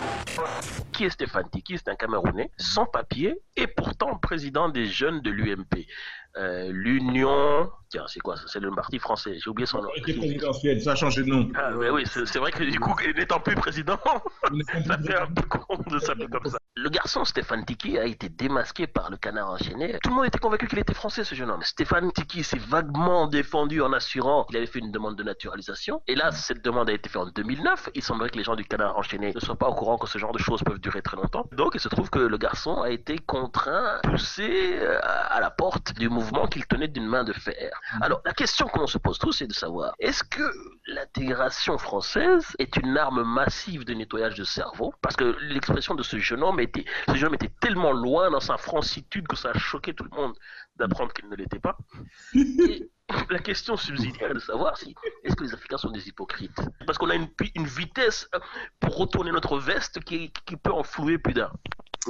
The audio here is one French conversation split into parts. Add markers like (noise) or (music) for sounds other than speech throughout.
Thank you. Qui est Stéphane Tiki C'est un Camerounais sans papier et pourtant président des jeunes de l'UMP. Euh, L'Union. Tiens, c'est quoi C'est le parti français. J'ai oublié son nom. ça a changé de nom. Ah, mais oui, c'est vrai que du coup, n'étant plus président, (laughs) ça fait un peu con de s'appeler comme ça. Le garçon Stéphane Tiki a été démasqué par le canard enchaîné. Tout le monde était convaincu qu'il était français, ce jeune homme. Stéphane Tiki s'est vaguement défendu en assurant qu'il avait fait une demande de naturalisation. Et là, cette demande a été faite en 2009. Il semblerait que les gens du canard enchaîné ne soient pas au courant que ce genre de choses peuvent durer très longtemps. Donc, il se trouve que le garçon a été contraint, poussé euh, à la porte du mouvement qu'il tenait d'une main de fer. Mhm. Alors, la question qu'on se pose tous, c'est de savoir, est-ce que l'intégration française est une arme massive de nettoyage de cerveau? Parce que l'expression de ce jeune homme était, ce jeune homme était tellement loin dans sa francitude que ça a choqué tout le monde d'apprendre qu'il ne l'était pas. Et (laughs) la question subsidiaire de savoir si est-ce que les Africains sont des hypocrites? Parce qu'on a une, une, vitesse pour retourner notre veste qui, qui peut en flouer plus d'un.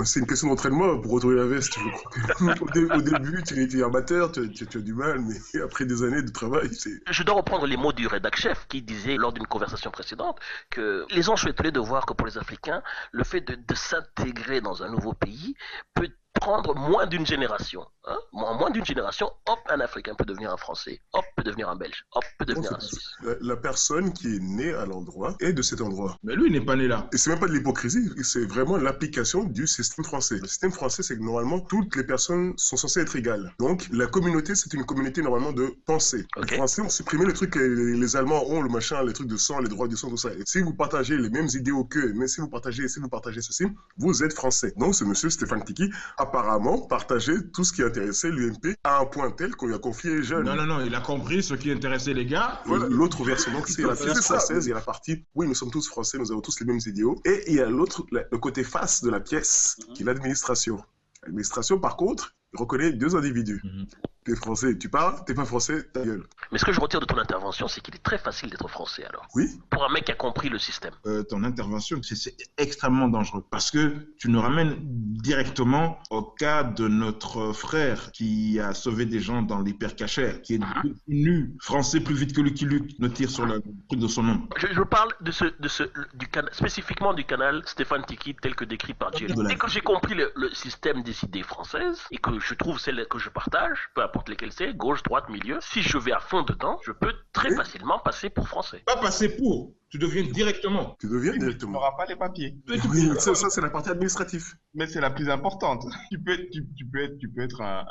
C'est une question d'entraînement pour retourner la veste. (laughs) au, début, tu étais amateur, tu, tu, as du mal, mais (laughs) après des années de travail, c'est. Je dois reprendre les mots du rédac chef qui disait lors d'une conversation précédente que les enjeux étaient de voir que pour les Africains, le fait de, de s'intégrer dans un nouveau pays peut prendre moins d'une génération. Hein. En moins d'une génération, hop, un Africain peut devenir un Français, hop, peut devenir un Belge, hop, peut devenir un Suisse. La, personne qui est née à l'endroit est de cet endroit. Mais lui, il n'est pas né là. Et c'est même pas de l'hypocrisie, c'est vraiment l'application du système français. Le système français, c'est que normalement, toutes les personnes sont censées être égales. Donc, la communauté, c'est une communauté normalement de pensée. Les Français ont supprimé le truc que les, Allemands ont, le machin, les trucs de sang, les droits du sang, tout ça. Et si vous partagez les mêmes idéaux qu'eux, mais si vous partagez, si vous partagez ceci, vous êtes français. Donc, ce monsieur Stéphane Tiki apparemment partageait tout ce qui intéressait l'UMP à un point tel qu'on lui a confié les jeunes. Non, non, non, il a compris ce qui intéressait les gars. l'autre version, donc c'est la pièce française, il y a la partie, oui, nous sommes tous français, nous avons tous les mêmes idéaux. Et il y a l'autre, le côté face de la pièce, qui est l'administration. L'administration, par contre, reconnaît deux individus. Mhm t'es français, tu parles, t'es pas français, ta gueule. Mais ce que je retire de ton intervention, c'est qu'il est très facile d'être français alors. Oui. Pour un mec qui a compris le système. Euh, ton intervention, c'est extrêmement dangereux parce que tu nous ramènes directement au cas de notre frère qui a sauvé des gens dans l'hypercachère, qui est mhm. devenu français plus vite que Lucky Luke ne tire sur le truc de son nom. Je, parle de ce, de ce, du spécifiquement du canal Stéphane Tiki tel que décrit par Jerry. Dès que j'ai compris le, le, système des idées françaises et que je trouve celle que je partage, peu importe lesquels c'est, gauche, droite, milieu, si je vais à fond dedans, je peux très facilement passer pour français. Pas passer pour, tu deviens directement. Tu deviens directement. Tu n'auras pas les papiers. Oui, ça, c'est la partie administrative. Mais c'est la plus importante. (laughs) Tu peux, tu, peux être, tu peux être un,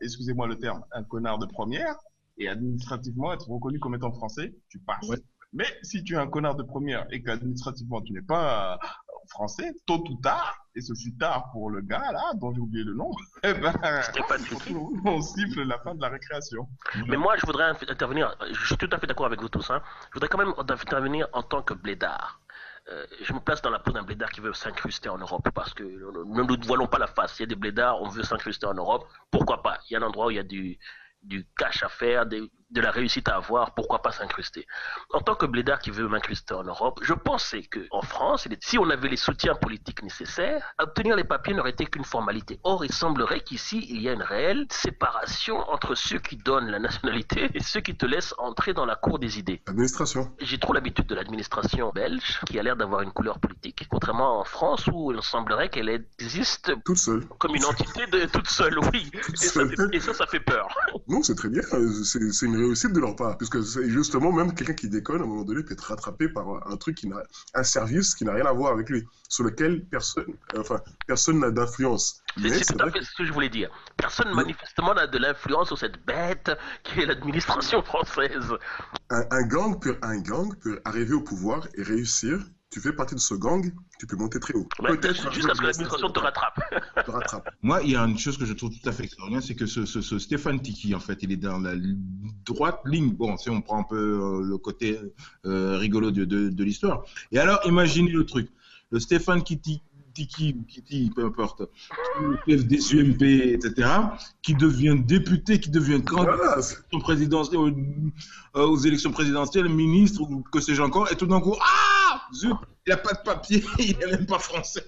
excusez-moi le terme, un connard de première et administrativement être reconnu comme étant français, tu passes. Mais si tu es un connard de première et qu'administrativement tu n'es pas français, tôt ou tard, et ce fut tard pour le gars là, dont j'ai oublié le nom, (laughs) eh ben, on siffle la fin de la récréation. Mais moi, je voudrais intervenir, je suis tout à fait d'accord avec vous tous, hein. je voudrais quand même intervenir en tant que blédard. Euh, je me place dans la peau d'un blédard qui veut s'incruster en Europe parce que ne nous voilons pas la face. Il y a des blédards, on veut s'incruster en Europe. Pourquoi pas? Il y a un endroit où il y a du, du cash à faire, des, de la réussite à avoir, pourquoi pas s'incruster En tant que blédard qui veut m'incruster en Europe, je pensais que en France, si on avait les soutiens politiques nécessaires, obtenir les papiers n'aurait été qu'une formalité. Or, il semblerait qu'ici, il y a une réelle séparation entre ceux qui donnent la nationalité (laughs) et ceux qui te laissent entrer dans la cour des idées. Administration. J'ai trop l'habitude de l'administration belge, qui a l'air d'avoir une couleur politique, contrairement en France où il semblerait qu'elle existe toute seule. comme une entité de toute seule, oui. et, Ça et, Ça, ça, fait peur. Non, c'est très bien. C'est une réussite de leur part. Puisque justement, même quelqu'un qui déconne, à un moment donné, peut être rattrapé par un truc qui n'a, un service qui n'a rien à voir avec lui, sur lequel personne, enfin, personne n'a d'influence. C'est tout à fait ce que je voulais dire. Personne manifestement n'a de l'influence sur cette bête qui est l'administration française. Un, un, gang peut, un gang peut arriver au pouvoir et réussir tu fais partie de ce gang, tu peux monter très haut. Peut-être jusqu'à ce que l'administration te rattrape. te rattrape. (laughs) Moi, il y a une chose que je trouve tout à fait extraordinaire, c'est que ce, ce, Stéphane Tiki, en fait, il est dans la droite ligne. Bon, si on prend un peu euh, le côté euh, rigolo de, de, de l'histoire. Et alors, imaginez le truc. Le Stéphane Tiki, Tiki ou Kitty, peu importe, chef des UMP, etc., qui devient député, qui devient candidat aux, aux, élections présidentielles, ministre ou que sais-je encore, et tout d'un coup, ah Zut, il n'a pas de papier, (laughs) il n'est même pas français.